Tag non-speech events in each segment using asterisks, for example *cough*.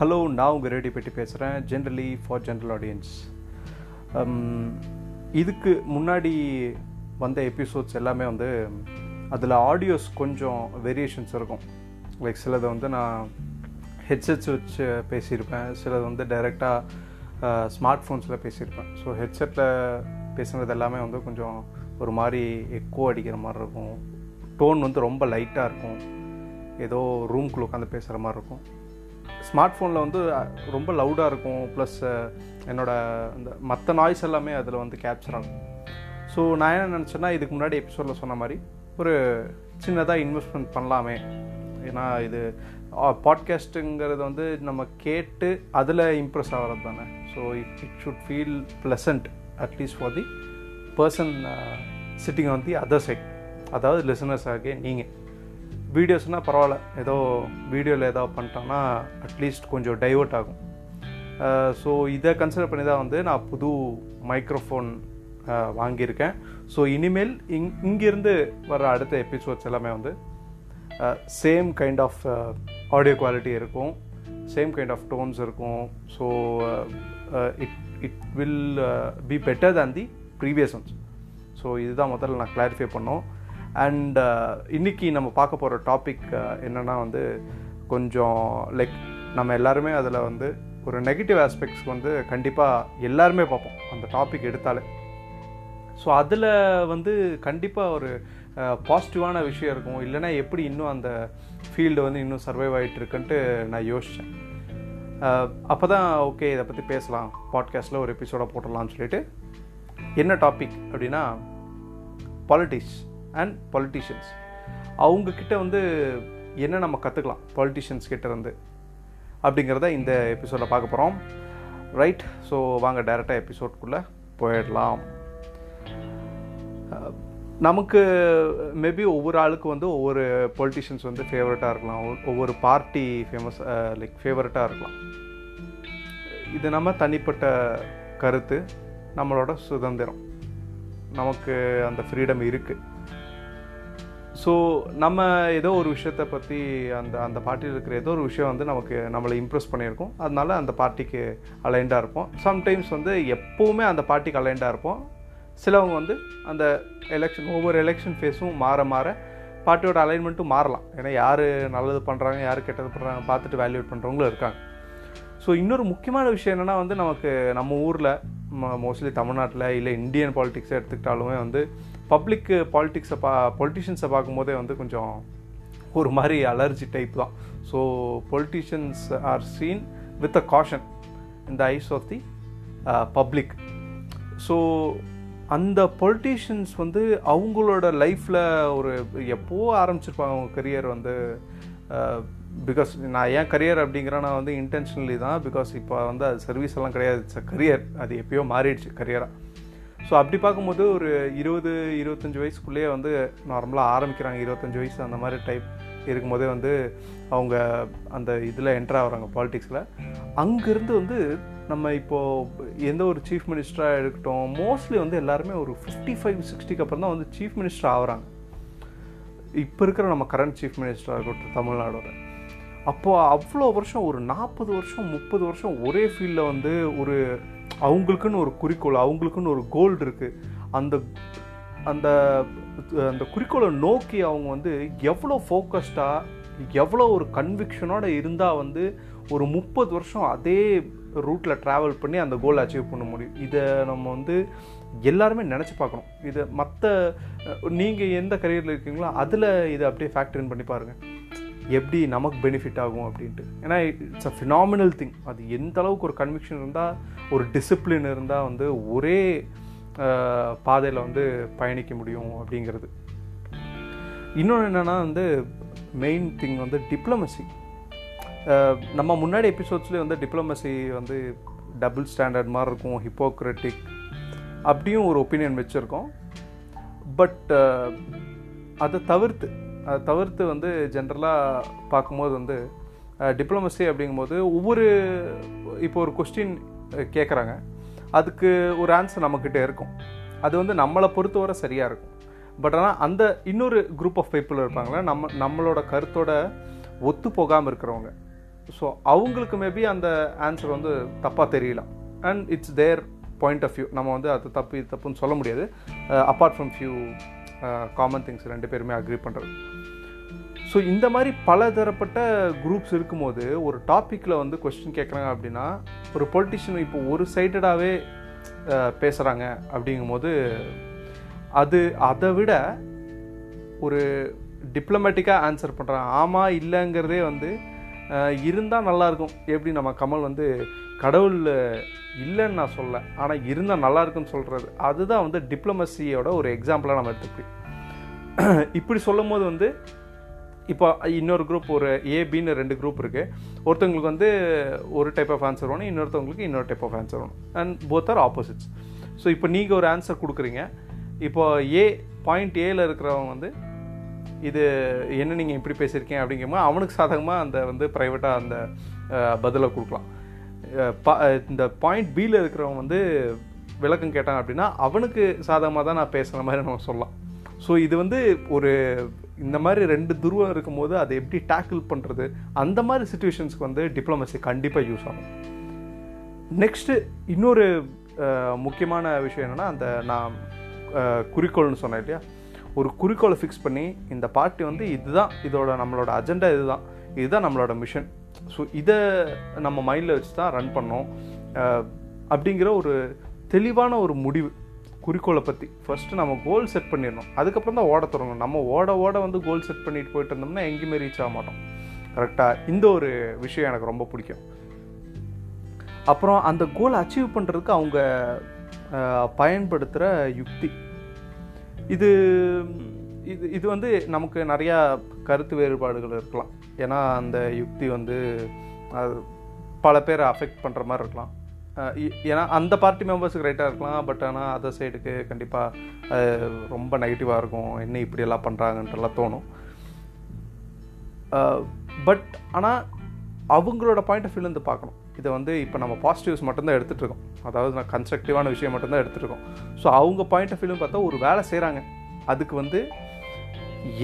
Hello நான் உங்கள் radio பற்றி பேசுகிறேன் ஜென்ரலி ஃபார் ஜென்ரல் ஆடியன்ஸ் இதுக்கு முன்னாடி வந்த எபிசோட்ஸ் எல்லாமே வந்து அதில் ஆடியோஸ் கொஞ்சம் வேரியேஷன்ஸ் இருக்கும். லைக் சிலது வந்து நான் ஹெட்செட்ஸ் வச்சு பேசியிருப்பேன். சிலது வந்து டைரெக்டாக ஸ்மார்ட் ஃபோன்ஸில் பேசியிருப்பேன். ஸோ ஹெட்செட்டில் பேசுனது எல்லாமே வந்து கொஞ்சம் ஒரு மாதிரி எக்கோ அடிக்கிற மாதிரி இருக்கும். டோன் வந்து ரொம்ப லைட்டாக இருக்கும். ஏதோ ரூம்குள்ளே உட்காந்து பேசுகிற மாதிரி இருக்கும். ஸ்மார்ட் ஃபோனில் வந்து ரொம்ப லவுடாக இருக்கும். ப்ளஸ் என்னோட இந்த மற்ற நாய்ஸ் எல்லாமே அதில் வந்து கேப்சர் ஆகும். ஸோ நான் என்ன நினச்சேன்னா இதுக்கு முன்னாடி எபிசோடில் சொன்ன மாதிரி ஒரு சின்னதாக இன்வெஸ்ட்மெண்ட் பண்ணலாமே. ஏன்னா இது பாட்காஸ்ட்டுங்கிறது வந்து நம்ம கேட்டு அதில் இம்ப்ரெஸ் ஆகிறது தானே. So it it should feel pleasant at least for the person sitting on the other side அதாவது லிசனர்ஸாக நீங்கள் வீடியோஸ்னால் பரவாயில்ல. ஏதோ வீடியோவில் ஏதோ பண்ணிட்டோன்னா அட்லீஸ்ட் கொஞ்சம் டைவர்ட் ஆகும். ஸோ இதை கன்சிடர் பண்ணி தான் வந்து நான் புது மைக்ரோஃபோன் வாங்கியிருக்கேன். ஸோ இனிமேல் இங் இங்கேருந்து வர அடுத்த எபிசோட்ஸ் எல்லாமே வந்து same kind of audio quality இருக்கும். சேம் கைண்ட் ஆஃப் டோன்ஸ் இருக்கும். So it it will be better than the previous ones so இதுதான் முதல்ல நான் கிளாரிஃபை பண்ணோம். அண்ட் uh, இன்றைக்கி நம்ம பார்க்க போகிற டாபிக் uh, என்னென்னா வந்து கொஞ்சம் லைக் நம்ம எல்லாருமே அதில் வந்து ஒரு நெகட்டிவ் ஆஸ்பெக்ட்ஸ் வந்து கண்டிப்பாக எல்லாருமே பார்ப்போம். அந்த டாபிக் எடுத்தாலே. ஸோ அதில் வந்து கண்டிப்பாக ஒரு uh, பாசிட்டிவான விஷயம் இருக்கும். இல்லைனா எப்படி இன்னும் அந்த ஃபீல்டு வந்து இன்னும் சர்வைவ் ஆகிட்டு இருக்குன்ட்டு நான் யோசித்தேன் அப்போ தான் ஓகே இதை பற்றி பேசலாம். பாட்காஸ்ட்டில் ஒரு எபிசோடாக போட்டுடலாம்னு சொல்லிட்டு. என்ன டாபிக் அப்படின்னா பாலிட்டிக்ஸ் அண்ட் பொலிட்டிஷியன்ஸ் அவங்கக்கிட்ட வந்து என்ன நம்ம கற்றுக்கலாம் பொலிட்டிஷியன்ஸ் கிட்ட இருந்து அப்படிங்கிறத இந்த எபிசோடில் பார்க்க போகிறோம் ரைட் ஸோ வாங்க டைரெக்டாக எபிசோட்குள்ளே போயிடலாம். நமக்கு மேபி ஒவ்வொரு ஆளுக்கு வந்து ஒவ்வொரு பொலிட்டிஷியன்ஸ் வந்து ஃபேவரட்டாக இருக்கலாம். ஒவ்வொரு பார்ட்டி ஃபேமஸ் லைக் ஃபேவரட்டாக இருக்கலாம். இது நம்ம தனிப்பட்ட கருத்து. நம்மளோட சுதந்திரம். நமக்கு அந்த ஃப்ரீடம் இருக்குது ஸோ நம்ம ஏதோ ஒரு விஷயத்தை பற்றி அந்த அந்த பார்ட்டியில் இருக்கிற ஏதோ ஒரு விஷயம் வந்து நமக்கு நம்மளை இம்ப்ரெஸ் பண்ணியிருக்கோம். அதனால அந்த பார்ட்டிக்கு அலைண்டாக இருப்போம். சம்டைம்ஸ் வந்து எப்போவுமே அந்த பார்ட்டிக்கு அலைண்டாக இருப்போம். சிலவங்க வந்து அந்த எலெக்ஷன் ஒவ்வொரு எலெக்ஷன் ஃபேஸும் மாற மாற பார்ட்டியோட அலைன்மெண்ட்டும் மாறலாம். ஏன்னா யார் நல்லது பண்ணுறாங்க யார் கெட்டது பண்ணுறாங்க பார்த்துட்டு வேல்யூட் பண்ணுறவங்களும் இருக்காங்க. ஸோ இன்னொரு முக்கியமான விஷயம் என்னென்னா வந்து நமக்கு நம்ம ஊரில் மோஸ்ட்லி தமிழ்நாட்டில் இல்லை இந்தியன் பாலிட்டிக்ஸை எடுத்துக்கிட்டாலுமே வந்து பப்ளிக்கு பாலிட்டிக்ஸை பா பொலிட்டிஷியன்ஸை பார்க்கும்போதே வந்து கொஞ்சம் ஒரு மாதிரி அலர்ஜி டைப் தான். So politicians are seen with a caution இந்த eyes of the public so அந்த பொலிட்டீஷியன்ஸ் வந்து அவங்களோட லைஃப்பில் ஒரு எப்போ ஆரம்பிச்சிருப்பாங்க அவங்க கரியர் வந்து uh, பிகாஸ் நான் ஏன் கரியர் அப்படிங்கிற நான் வந்து இன்டென்ஷனலி தான் பிகாஸ் இப்போ வந்து அது சர்வீஸ் எல்லாம் கிடையாது. இட்ஸ் கரியர் அது எப்பயோ மாறிடுச்சு கரியராக ஸோ அப்படி பார்க்கும்போது ஒரு இருபது இருபத்தஞ்சி வயசுக்குள்ளேயே வந்து நார்மலாக ஆரம்பிக்கிறாங்க. இருபத்தஞ்சி வயசு அந்த மாதிரி டைப் இருக்கும்போதே வந்து அவங்க அந்த இதில் என்ட்ரு ஆகிறாங்க பாலிட்டிக்ஸில் அங்கேருந்து வந்து நம்ம இப்போது எந்த ஒரு சீஃப் மினிஸ்டராக எடுக்கட்டும் மோஸ்ட்லி வந்து எல்லாருமே ஒரு ஃபிஃப்டி ஃபைவ் சிக்ஸ்டிக்கு அப்புறம் தான் வந்து சீஃப் மினிஸ்டர் ஆகிறாங்க. இப்போ இருக்கிற நம்ம கரண்ட் சீஃப் மினிஸ்டராக இருக்கட்டும் தமிழ்நாடோட. அப்போது அவ்வளோ வருஷம் ஒரு நாற்பது வருஷம் முப்பது வருஷம் ஒரே ஃபீல்டில் வந்து ஒரு அவங்களுக்குன்னு ஒரு குறிக்கோள் அவங்களுக்குன்னு ஒரு கோல் இருக்குது அந்த அந்த அந்த குறிக்கோளை நோக்கி அவங்க வந்து எவ்வளோ ஃபோக்கஸ்டாக எவ்வளோ ஒரு கன்விக்ஷனோடு இருந்தால் வந்து ஒரு முப்பது வருஷம் அதே ரூட்டில் ட்ராவல் பண்ணி அந்த கோலை அச்சீவ் பண்ண முடியும். இதை நம்ம வந்து எல்லாருமே நினச்சி பார்க்கணும். இதை மற்ற நீங்கள் எந்த கரியரில் இருக்கீங்களோ அதில் இதை அப்படியே ஃபேக்டரின் பண்ணி பாருங்கள் எப்படி நமக்கு பெனிஃபிட் ஆகும் அப்படின்ட்டு. ஏன்னா இட்ஸ் அ ஃபினாமினல் திங் அது எந்த அளவுக்கு ஒரு கன்விக்ஷன் இருந்தால் ஒரு டிசிப்ளின் இருந்தால் வந்து ஒரே பாதையில் வந்து பயணிக்க முடியும் அப்படிங்கிறது. இன்னொன்று என்னென்னா வந்து மெயின் திங் வந்து டிப்ளமசி நம்ம முன்னாடி எபிசோட்ஸ்லேயே வந்து டிப்ளமசி வந்து டபுள் ஸ்டாண்டர்ட் மாதிரி இருக்கும் ஹிப்போக்ரட்டிக் அப்படியும் ஒரு ஒப்பீனியன் வச்சுருக்கோம். பட் அதை தவிர்த்து அதை தவிர்த்து வந்து ஜென்ரலாக பார்க்கும்போது வந்து டிப்ளமசி அப்படிங்கும்போது ஒவ்வொரு இப்போ ஒரு கொஸ்டின் கேட்குறாங்க அதுக்கு ஒரு ஆன்சர் நம்மக்கிட்ட இருக்கும். அது வந்து நம்மளை பொறுத்தவரை சரியாக இருக்கும். பட் ஆனால் அந்த இன்னொரு குரூப் ஆஃப் பீப்புள் இருப்பாங்களே நம்ம நம்மளோட கருத்தோட ஒத்து போகாமல் இருக்கிறவங்க. ஸோ அவங்களுக்கு மேபி அந்த ஆன்சர் வந்து தப்பாக தெரியலாம். And it's their point of view நம்ம வந்து அது தப்பு இது தப்புன்னு சொல்ல முடியாது. Apart from few common things ரெண்டு பேருமே அக்ரி பண்ணுறது ஸோ இந்த மாதிரி பல தரப்பட்ட குரூப்ஸ் இருக்கும்போது ஒரு டாப்பிக்கில் வந்து கொஸ்டின் கேட்குறாங்க அப்படின்னா ஒரு பொலிட்டிஷியன் இப்போ ஒரு சைடடாகவே பேசுகிறாங்க அப்படிங்கும்போது அது அதை விட ஒரு டிப்ளமேட்டிக்காக ஆன்சர் பண்ணுறாங்க ஆமாம் இல்லைங்கிறதே வந்து இருந்தால் நல்லாயிருக்கும் எப்படி நம்ம கமல் வந்து கடவுள் இல்லைன்னு நான் சொல்ல ஆனால் இருந்தால் நல்லாயிருக்குன்னு சொல்கிறது அதுதான் வந்து டிப்ளமசியோட ஒரு எக்ஸாம்பிளாக நம்ம எடுத்துக்கலாம் *clears throat* இப்படி சொல்லும் போது வந்து இப்போ இன்னொரு குரூப் ஒரு ஏபின்னு ரெண்டு குரூப் இருக்குது ஒருத்தவங்களுக்கு வந்து ஒரு டைப் ஆஃப் ஆன்சர் வேணும் இன்னொருத்தவங்களுக்கு இன்னொரு டைப் ஆஃப் ஆன்சர் வேணும். And both are opposites so இப்போ நீங்கள் ஒரு ஆன்சர் கொடுக்குறீங்க. இப்போ ஏ பாயிண்ட் ஏல இருக்கிறவங்க வந்து இது என்ன நீங்கள் இப்படி பேசியிருக்கீங்க அப்படிங்கும்போது அவனுக்கு சாதகமாக அந்த வந்து ப்ரைவேட்டாக அந்த பதிலை கொடுக்கலாம். இந்த பாயிண்ட் பியில் இருக்கிறவங்க வந்து விளக்கம் கேட்டாங்க அப்படின்னா அவனுக்கு சாதகமாக தான் நான் பேசுகிற மாதிரி நம்ம சொல்லலாம். ஸோ இது வந்து ஒரு இந்த மாதிரி ரெண்டு துருவம் இருக்கும்போது அதை எப்படி டேக்கிள் பண்ணுறது அந்த மாதிரி சுச்சுவேஷன்ஸ்க்கு வந்து டிப்ளமசி கண்டிப்பாக யூஸ் ஆகும். நெக்ஸ்ட்டு இன்னொரு முக்கியமான விஷயம் என்னென்னா அந்த நான் குறிக்கோள்னு சொன்னேன் இல்லையா? ஒரு குறிக்கோளை ஃபிக்ஸ் பண்ணி இந்த பார்ட்டி வந்து இதுதான் இதோட நம்மளோட அஜெண்டா இதுதான் இதுதான் நம்மளோட மிஷன் ஸோ இதை நம்ம மைண்டில் வச்சு தான் ரன் பண்ணோம். அப்படிங்கிற ஒரு தெளிவான ஒரு முடிவு குறிக்கோளை பற்றி ஃபஸ்ட்டு நம்ம கோல் செட் பண்ணிடணும். அதுக்கப்புறம் தான் ஓட தொடங்கணும். நம்ம ஓட ஓட வந்து கோல் செட் பண்ணிட்டு போயிட்டு இருந்தோம்னா எங்கேயுமே ரீச் ஆக மாட்டோம். கரெக்டாக இந்த ஒரு விஷயம் எனக்கு ரொம்ப பிடிக்கும். அப்புறம் அந்த கோலை அச்சீவ் பண்ணுறதுக்கு அவங்க பயன்படுத்துகிற யுக்தி. இது இது இது வந்து நமக்கு நிறையா கருத்து வேறுபாடுகள் இருக்கலாம். ஏன்னா அந்த யுக்தி வந்து பல பேரை அஃபெக்ட் பண்ணுற மாதிரி இருக்கலாம். ஏன்னா அந்த பார்ட்டி மெம்பர்ஸுக்கு ரைட்டாக இருக்கலாம் பட் ஆனால் அதர் சைடுக்கு கண்டிப்பாக ரொம்ப நெகட்டிவாக இருக்கும். என்ன இப்படியெல்லாம் பண்ணுறாங்கன்றலாம் தோணும். பட் ஆனால் அவங்களோட பாயிண்ட் ஆஃப் வியூலேருந்து பார்க்கணும். இதை வந்து இப்போ நம்ம பாசிட்டிவ்ஸ் மட்டும்தான் எடுத்துகிட்டு இருக்கோம் அதாவது நான் கன்ஸ்ட்ரக்டிவான விஷயம் மட்டும்தான் எடுத்துகிட்ருக்கோம் ஸோ அவங்க பாயிண்ட் ஆஃப் வியூலும் பார்த்தா ஒரு வேலை செய்கிறாங்க அதுக்கு வந்து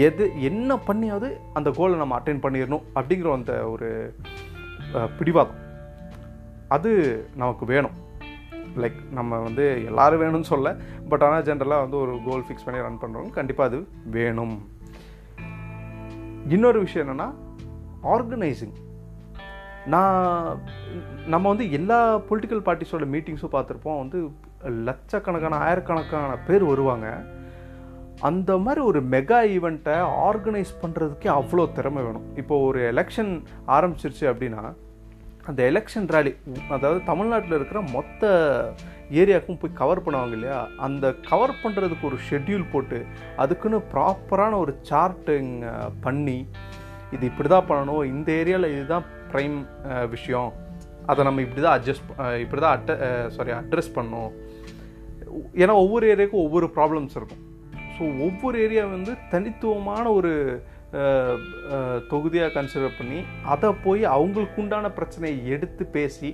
எது என்ன பண்ணியாவது அந்த கோலை நம்ம அட்டைன் பண்ணிடணும் அப்படிங்கிற அந்த ஒரு பிடிவாதம். அது நமக்கு வேணும். லைக் நம்ம வந்து எல்லோரும் வேணும்னு சொல்ல பட் ஆனால் ஜென்ரலாக வந்து ஒரு கோல் ஃபிக்ஸ் பண்ணி ரன் பண்ணுறவங்க கண்டிப்பாக அது வேணும். இன்னொரு விஷயம் என்னென்னா ஆர்கனைசிங் நான் நம்ம வந்து எல்லா பொலிட்டிக்கல் பார்ட்டிஸோட மீட்டிங்ஸும் பார்த்துருப்போம். வந்து லட்சக்கணக்கான ஆயிரக்கணக்கான பேர் வருவாங்க. அந்த மாதிரி ஒரு மெகா ஈவெண்ட்டை ஆர்கனைஸ் பண்ணுறதுக்கே அவ்வளோ திறமை வேணும். இப்போ ஒரு எலெக்ஷன் ஆரம்பிச்சிருச்சு அப்படின்னா அந்த எலெக்ஷன் ரேலி அதாவது தமிழ்நாட்டில் இருக்கிற மொத்த ஏரியாவுக்கும் போய் கவர் பண்ணுவாங்க இல்லையா? அந்த கவர் பண்ணுறதுக்கு ஒரு ஷெட்யூல் போட்டு அதுக்குன்னு ப்ராப்பரான ஒரு சார்ட்டுங்க பண்ணி இது இப்படி தான் பண்ணணும். இந்த ஏரியாவில் இதுதான் ப்ரைம் uh, விஷயம். அதை நம்ம இப்படி தான் அட்ஜஸ்ட் uh, இப்படி தான் அட்ட சாரி uh, அட்ரஸ் பண்ணோம் ஏன்னா ஒவ்வொரு ஏரியாவுக்கும் ஒவ்வொரு ப்ராப்ளம்ஸ் இருக்கும். ஸோ ஒவ்வொரு ஏரியா வந்து தனித்துவமான ஒரு தொகுதியாக கன்சிடர் பண்ணி அதை போய் அவங்களுக்கு உண்டான பிரச்சனையை எடுத்து பேசி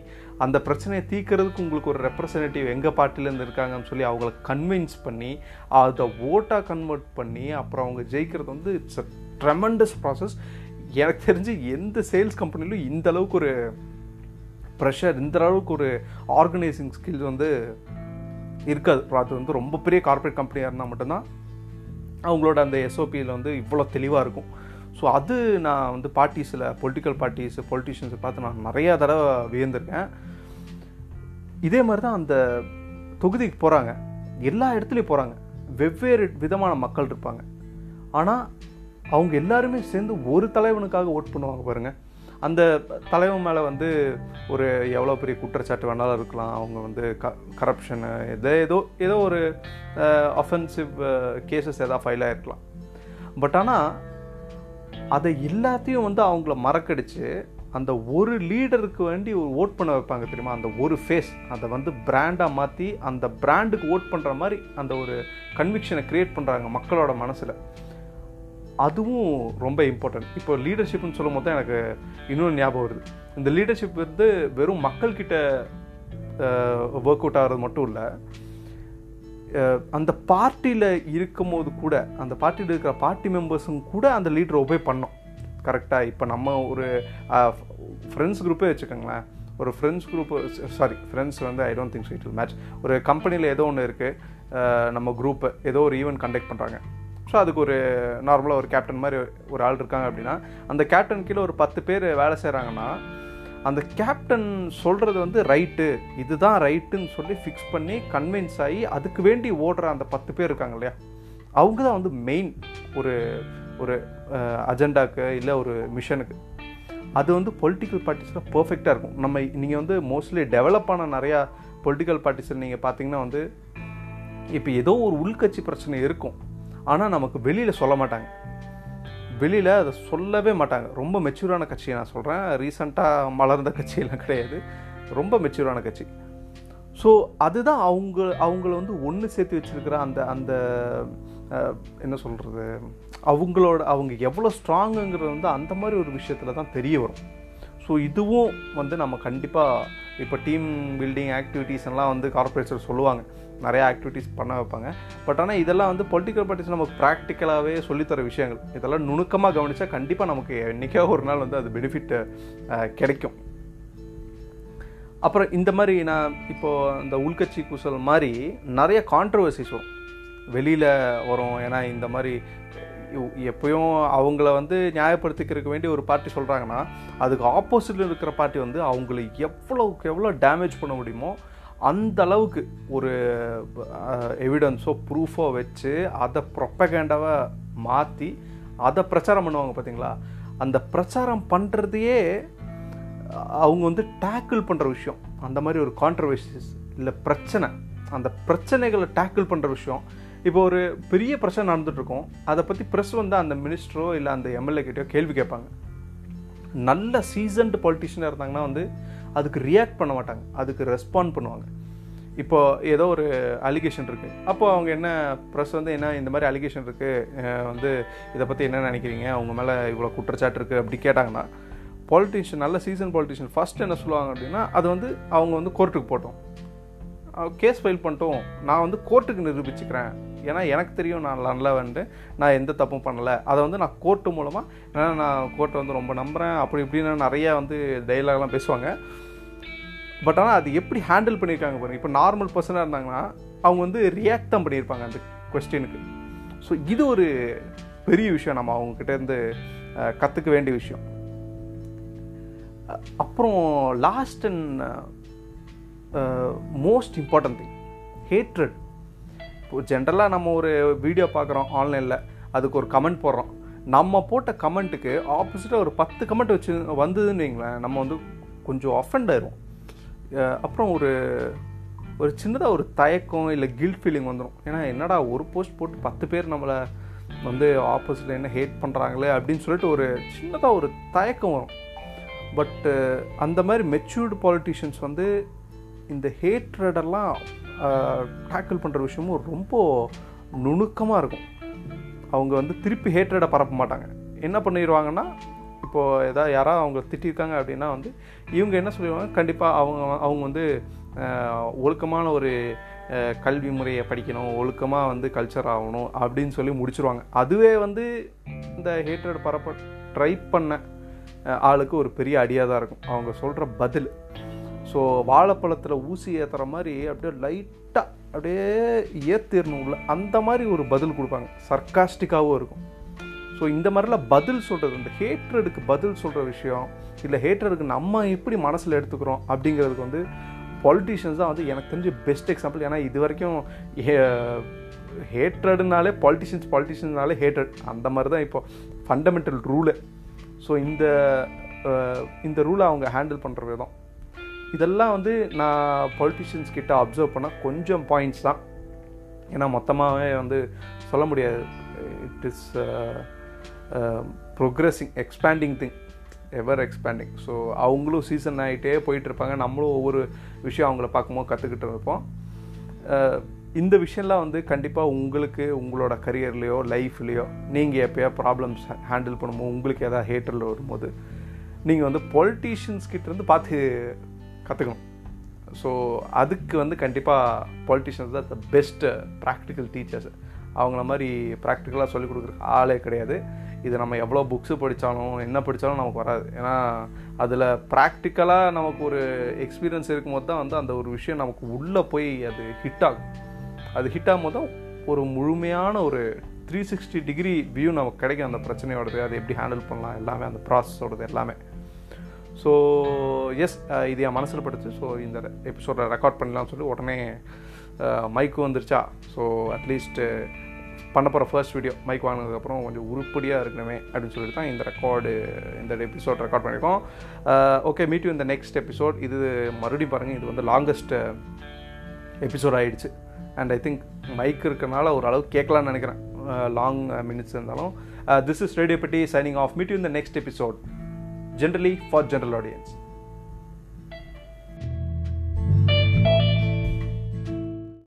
அந்த பிரச்சனையை தீர்க்கறதுக்கு உங்களுக்கு ஒரு ரெப்ரசன்டேட்டிவ் எங்கள் பார்ட்டிலேருந்து இருக்காங்கன்னு சொல்லி அவங்கள கன்வின்ஸ் பண்ணி அதை ஓட்டாக கன்வெர்ட் பண்ணி அப்புறம் அவங்க ஜெயிக்கிறது வந்து இட்ஸ் அ ட்ரெமண்டஸ் ப்ராசஸ் எனக்கு தெரிஞ்சு எந்த சேல்ஸ் கம்பெனிலும் இந்த அளவுக்கு ஒரு ப்ரெஷர் இந்த அளவுக்கு ஒரு ஆர்கனைசிங் ஸ்கில்ஸ் வந்து இருக்காது. அது வந்து ரொம்ப பெரிய கார்பரேட் கம்பெனியாக இருந்தால் மட்டும்தான் அவங்களோட அந்த எஸ்ஓபியில் வந்து இவ்வளோ தெளிவாக இருக்கும். ஸோ அது நான் வந்து பார்ட்டிஸில் பொலிட்டிக்கல் பார்ட்டிஸ் பொலிட்டிஷியன்ஸை பார்த்து நான் நிறையா தடவை வியந்திருக்கேன். இதே மாதிரி தான் அந்த தொகுதிக்கு போகிறாங்க எல்லா இடத்துலையும் போகிறாங்க வெவ்வேறு விதமான மக்கள் இருப்பாங்க. ஆனால் அவங்க எல்லாருமே சேர்ந்து ஒரு தலைவனுக்காக ஓட் பண்ணுவாங்க பாருங்கள் அந்த தலைவன் மேலே வந்து ஒரு எவ்வளோ பெரிய குற்றச்சாட்டு வேணாலும் இருக்கலாம். அவங்க வந்து க கரப்ஷனு எதோ ஏதோ ஏதோ ஒரு அஃபென்சிவ் கேசஸ் எதாவது ஃபைல் ஆகிருக்கலாம் பட் ஆனால் அதை எல்லாத்தையும் வந்து அவங்கள மறக்கடிச்சு அந்த ஒரு லீடருக்கு வேண்டி ஒரு ஓட் பண்ண வைப்பாங்க தெரியுமா? அந்த ஒரு ஃபேஸ் அதை வந்து பிராண்டாக மாற்றி அந்த பிராண்டுக்கு ஓட் பண்ணுற மாதிரி அந்த ஒரு கன்விக்ஷனை க்ரியேட் பண்ணுறாங்க மக்களோட மனசில். அதுவும் ரொம்ப இம்பார்ட்டன்ட் இப்போ லீடர்ஷிப்னு சொல்லும் போது தான் எனக்கு இன்னொன்று ஞாபகம் வருது. இந்த லீடர்ஷிப் வந்து வெறும் மக்கள்கிட்ட ஒர்க் அவுட் ஆகிறது மட்டும் இல்லை. அந்த பார்ட்டியில் இருக்கும் போது கூட அந்த பார்ட்டியில் இருக்கிற பார்ட்டி மெம்பர்ஸும் கூட அந்த லீடரை ஒபே பண்ணோம். கரெக்டாக இப்போ நம்ம ஒரு ஃப்ரெண்ட்ஸ் குரூப்பே வச்சுக்கோங்களேன். ஒரு ஃப்ரெண்ட்ஸ் குரூப் சாரி ஃப்ரெண்ட்ஸ் வந்து I don't think so it will match ஒரு கம்பெனியில் ஏதோ ஒன்று இருக்குது நம்ம குரூப்பு ஏதோ ஒரு ஈவெண்ட் கண்டக்ட் பண்ணுறாங்க ஸோ அதுக்கு ஒரு நார்மலாக ஒரு கேப்டன் மாதிரி ஒரு ஆள் இருக்காங்க அப்படின்னா அந்த கேப்டன் கீழே ஒரு பத்து பேர் வேலை செய்கிறாங்கன்னா அந்த கேப்டன் சொல்கிறது வந்து ரைட்டு இதுதான் ரைட்டுன்னு சொல்லி ஃபிக்ஸ் பண்ணி கன்வின்ஸ் ஆகி அதுக்கு வேண்டி ஓடுற அந்த பத்து பேர் இருக்காங்க இல்லையா? அவங்க தான் வந்து மெயின் ஒரு ஒரு அஜெண்டாக்கு இல்லை ஒரு மிஷனுக்கு அது வந்து பொலிட்டிக்கல் பார்ட்டிஸில் பர்ஃபெக்டாக இருக்கும். நம்ம நீங்கள் வந்து மோஸ்ட்லி டெவலப் ஆன நிறையா பொலிட்டிக்கல் பார்ட்டிஸில் நீங்கள் பார்த்தீங்கன்னா வந்து இப்போ ஏதோ ஒரு உள்கட்சி பிரச்சனை இருக்கும். ஆனால் நமக்கு வெளியில் சொல்ல மாட்டாங்க. வெளியில் அதை சொல்லவே மாட்டாங்க. ரொம்ப மெச்சூரான கட்சியை நான் சொல்கிறேன் ரீசண்டாக மலர்ந்த கட்சியெல்லாம் கிடையாது. ரொம்ப மெச்சூரான கட்சி. ஸோ அதுதான் அவங்க அவங்கள வந்து ஒன்று சேர்த்து வச்சுருக்கிற அந்த அந்த என்ன சொல்கிறது அவங்களோட அவங்க எவ்வளோ ஸ்ட்ராங்குங்கிறது வந்து அந்த மாதிரி ஒரு விஷயத்தில் தான் தெரிய வரும். ஸோ இதுவும் வந்து நம்ம கண்டிப்பாக இப்போ டீம் பில்டிங் ஆக்டிவிட்டீஸ் எல்லாம் வந்து கார்பரேட்ஸர் சொல்லுவாங்க. நிறையா ஆக்டிவிட்டீஸ் பண்ண வைப்பாங்க. பட் ஆனால் இதெல்லாம் வந்து பொலிட்டிக்கல் பார்ட்டிஸ் நமக்கு ப்ராக்டிக்கலாகவே சொல்லித்தர விஷயங்கள். இதெல்லாம் நுணுக்கமாக கவனித்தா கண்டிப்பாக நமக்கு என்றைக்கோ ஒரு நாள் வந்து அது பெனிஃபிட் கிடைக்கும். அப்புறம் இந்த மாதிரி நான் இப்போது இந்த உள்கட்சி குசல் மாதிரி நிறைய கான்ட்ரவர்சிஸ் வரும். வெளியில் வரும். ஏன்னா இந்த மாதிரி எப்பயும் அவங்கள வந்து நியாயப்படுத்திக்கிறதுக்கு வேண்டி ஒரு பார்ட்டி சொல்கிறாங்கன்னா அதுக்கு ஆப்போசிட்டில் இருக்கிற பார்ட்டி வந்து அவங்களுக்கு எவ்வளோக்கு எவ்வளோ டேமேஜ் பண்ண முடியுமோ அந்த அளவுக்கு ஒரு எவிடன்ஸோ ப்ரூஃபோ வச்சு அதை ப்ரொப்பகேண்டாவை மாற்றி அதை பிரச்சாரம் பண்ணுவாங்க பார்த்தீங்களா அந்த பிரச்சாரம் பண்ணுறதையே அவங்க வந்து டேக்கிள் பண்ணுற விஷயம். அந்த மாதிரி ஒரு கான்ட்ரவர்சிஸ் இல்லை பிரச்சனை. அந்த பிரச்சனைகளை டேக்கிள் பண்ணுற விஷயம். இப்போ ஒரு பெரிய பிரச்சனை நடந்துகிட்ருக்கோம் அதை பற்றி ப்ரெஸ் வந்து அந்த மினிஸ்டரோ இல்லை அந்த எம்எல்ஏ கிட்டேயோ கேள்வி கேட்பாங்க. நல்ல சீசன்டு பொலிட்டிஷியனாக இருந்தாங்கன்னா வந்து அதுக்கு ரியாக்ட் பண்ண மாட்டாங்க. அதுக்கு ரெஸ்பாண்ட் பண்ணுவாங்க. இப்போ ஏதோ ஒரு அலிகேஷன் இருக்குது அப்போ அவங்க என்ன ப்ரெஸ் வந்து என்ன இந்த மாதிரி அலிகேஷன் இருக்குது வந்து இதை பற்றி என்ன நினைக்கிறீங்க? அவங்க மேலே இவ்வளோ குற்றச்சாட்டு இருக்குது அப்படி கேட்டாங்கன்னா பாலிட்டிஷியன் நல்ல சீசன் பாலிட்டிஷியன் ஃபஸ்ட் என்ன சொல்லுவாங்க அப்படின்னா அது வந்து அவங்க வந்து கோர்ட்டுக்கு போட்டோம். கேஸ் ஃபைல் பண்ணிட்டோம். நான் வந்து கோர்ட்டுக்கு நிரூபிச்சுக்கிறேன். ஏன்னா எனக்கு தெரியும் நான் நல்லா நான் எந்த தப்பும் பண்ணலை. அதை வந்து நான் கோர்ட்டு மூலமாக ஏன்னா நான் கோர்ட்டை வந்து ரொம்ப நம்புகிறேன் அப்படி இப்படின்னு நிறையா வந்து டைலாக்லாம் பேசுவாங்க. பட் ஆனால் அது எப்படி ஹேண்டில் பண்ணியிருக்காங்க பாருங்க. இப்போ நார்மல் பர்சனாக இருந்தாங்கன்னா அவங்க வந்து ரியாக்ட் தான் பண்ணியிருப்பாங்க அந்த கொஸ்டினுக்கு ஸோ இது ஒரு பெரிய விஷயம். நம்ம அவங்கக்கிட்டேருந்து கற்றுக்க வேண்டிய விஷயம். அப்புறம் last and most important thing hatred இப்போ ஜென்ரலாக நம்ம ஒரு வீடியோ பார்க்குறோம் ஆன்லைனில் அதுக்கு ஒரு கமெண்ட் போடுறோம். நம்ம போட்ட கமெண்ட்டுக்கு ஆப்போசிட்டாக ஒரு பத்து கமெண்ட் வச்சு வந்ததுன்னு வைங்களேன் நம்ம வந்து கொஞ்சம் அஃபெண்ட் ஆயிரும் அப்புறம் ஒரு ஒரு சின்னதாக ஒரு தயக்கம் இல்லை கில்ட் ஃபீலிங் வந்துடும் ஏன்னா என்னடா ஒரு போஸ்ட் போட்டு பத்து பேர் நம்மளை வந்து ஆப்போசிட்டில் என்ன ஹேட் பண்ணுறாங்களே அப்படின்னு சொல்லிட்டு ஒரு சின்னதாக ஒரு தயக்கம் வரும். பட்டு அந்த மாதிரி மெச்சூர்டு பாலிட்டிஷியன்ஸ் வந்து இந்த ஹேட்ரடெல்லாம் டேக்கிள் பண்ணுற விஷயமும் ரொம்ப நுணுக்கமாக இருக்கும். அவங்க வந்து திருப்பி ஹேட்ரடை பரப்ப மாட்டாங்க. என்ன பண்ணிடுவாங்கன்னா இப்போது எதாவது யாராவது அவங்க திட்டிருக்காங்க அப்படின்னா வந்து இவங்க என்ன சொல்லிடுவாங்க கண்டிப்பாக அவங்க அவங்க வந்து ஒழுக்கமான ஒரு கல்வி முறையை படிக்கணும் ஒழுக்கமாக வந்து கல்ச்சர் ஆகணும் அப்படின்னு சொல்லி முடிச்சுருவாங்க. அதுவே வந்து இந்த ஹேட்ரட் பரப்ப ட்ரை பண்ண ஆளுக்கு ஒரு பெரிய அடியாக தான் இருக்கும். அவங்க சொல்கிற பதில். ஸோ வாழைப்பழத்தில் ஊசி ஏற்றுற மாதிரி அப்படியே லைட்டாக அப்படியே ஏற்றிடணும் உள்ள. அந்த மாதிரி ஒரு பதில் கொடுப்பாங்க. சர்க்காஸ்டிக்காகவும் இருக்கும். ஸோ இந்த மாதிரிலாம் பதில் சொல்கிறது இந்த ஹேட்ரடுக்கு பதில் சொல்கிற விஷயம் இல்லை ஹேட்ரடுக்கு நம்ம எப்படி மனசில் எடுத்துக்கிறோம் அப்படிங்கிறதுக்கு வந்து பாலிட்டிஷியன்ஸ் தான் வந்து எனக்கு தெரிஞ்ச பெஸ்ட் எக்ஸாம்பிள் ஏன்னா இது வரைக்கும் ஹேட்ரடுனாலே பாலிட்டிஷியன்ஸ் பாலிட்டிஷியன்ஸ்னாலே ஹேட்ரட் அந்த மாதிரி தான் இப்போ ஃபண்டமெண்டல் ரூலு ஸோ இந்த இந்த ரூலை அவங்க ஹேண்டில் பண்ணுற விதம். இதெல்லாம் வந்து நான் பொலிட்டிஷியன்ஸ் கிட்ட அப்சர்வ் பண்ணால் கொஞ்சம் பாயிண்ட்ஸ் தான். ஏன்னா மொத்தமாகவே வந்து சொல்ல முடியாது. It is progressing expanding thing ever expanding so அவங்களும் சீசன் ஆகிட்டே போயிட்டுருப்பாங்க. நம்மளும் ஒவ்வொரு விஷயம் அவங்கள பார்க்கும்போது கற்றுக்கிட்டு இருப்போம். Uh, இந்த விஷயம்லாம் வந்து கண்டிப்பாக உங்களுக்கு உங்களோட கரியர்லேயோ லைஃப்லேயோ நீங்கள் எப்போயா ப்ராப்ளம்ஸ் ஹேண்டில் பண்ணும்போது உங்களுக்கு எதாவது ஹேட்டரில் வரும்போது நீங்கள் வந்து பொலிட்டீஷியன்ஸ் கிட்டேருந்து பார்த்து கற்றுக்கணும் ஸோ அதுக்கு வந்து கண்டிப்பாக பொலிட்டிஷியன்ஸ் தான் த பெஸ்ட்டு ப்ராக்டிக்கல் டீச்சர்ஸ் அவங்கள மாதிரி ப்ராக்டிக்கலாக சொல்லிக் கொடுக்குற ஆளே கிடையாது. இது நம்ம எவ்வளோ புக்ஸு படித்தாலும் என்ன படித்தாலும் நமக்கு வராது. ஏன்னா அதில் ப்ராக்டிக்கலாக நமக்கு ஒரு எக்ஸ்பீரியன்ஸ் இருக்கும்போது தான் வந்து அந்த ஒரு விஷயம் நமக்கு உள்ளே போய் அது ஹிட் ஆகும். அது ஹிட் ஆகும்போது தான் ஒரு முழுமையான ஒரு த்ரீ சிக்ஸ்டி டிகிரி வியூ நமக்கு கிடைக்கும் அந்த பிரச்சனையோடது. அதை எப்படி ஹேண்டில் பண்ணலாம் எல்லாமே அந்த ப்ராசஸோடது எல்லாமே. ஸோ எஸ் இது என் மனசில் படுத்து ஸோ இந்த எபிசோடை ரெக்கார்ட் பண்ணலாம்னு சொல்லி உடனே மைக்கு வந்துருச்சா? ஸோ அட்லீஸ்ட் பண்ண போகிற ஃபர்ஸ்ட் வீடியோ மைக் வாங்கினதுக்கப்புறம் கொஞ்சம் உருப்படியாக இருக்கணுமே அப்படின்னு சொல்லிட்டு தான் இந்த ரெக்கார்டு இந்த எபிசோட் ரெக்கார்ட் பண்ணியிருக்கோம். ஓகே மீட் யூ இந்த நெக்ஸ்ட் எபிசோட் இது மறுபடியும் பாருங்கள் இது வந்து லாங்கஸ்ட் எபிசோட் ஆகிடுச்சு அண்ட் ஐ திங்க் மைக் இருக்கனால ஓரளவு கேட்கலான்னு நினைக்கிறேன். லாங் மினிட்ஸ் இருந்தாலும். This is radio Petti signing off meet you இந்த next episode generally for general audience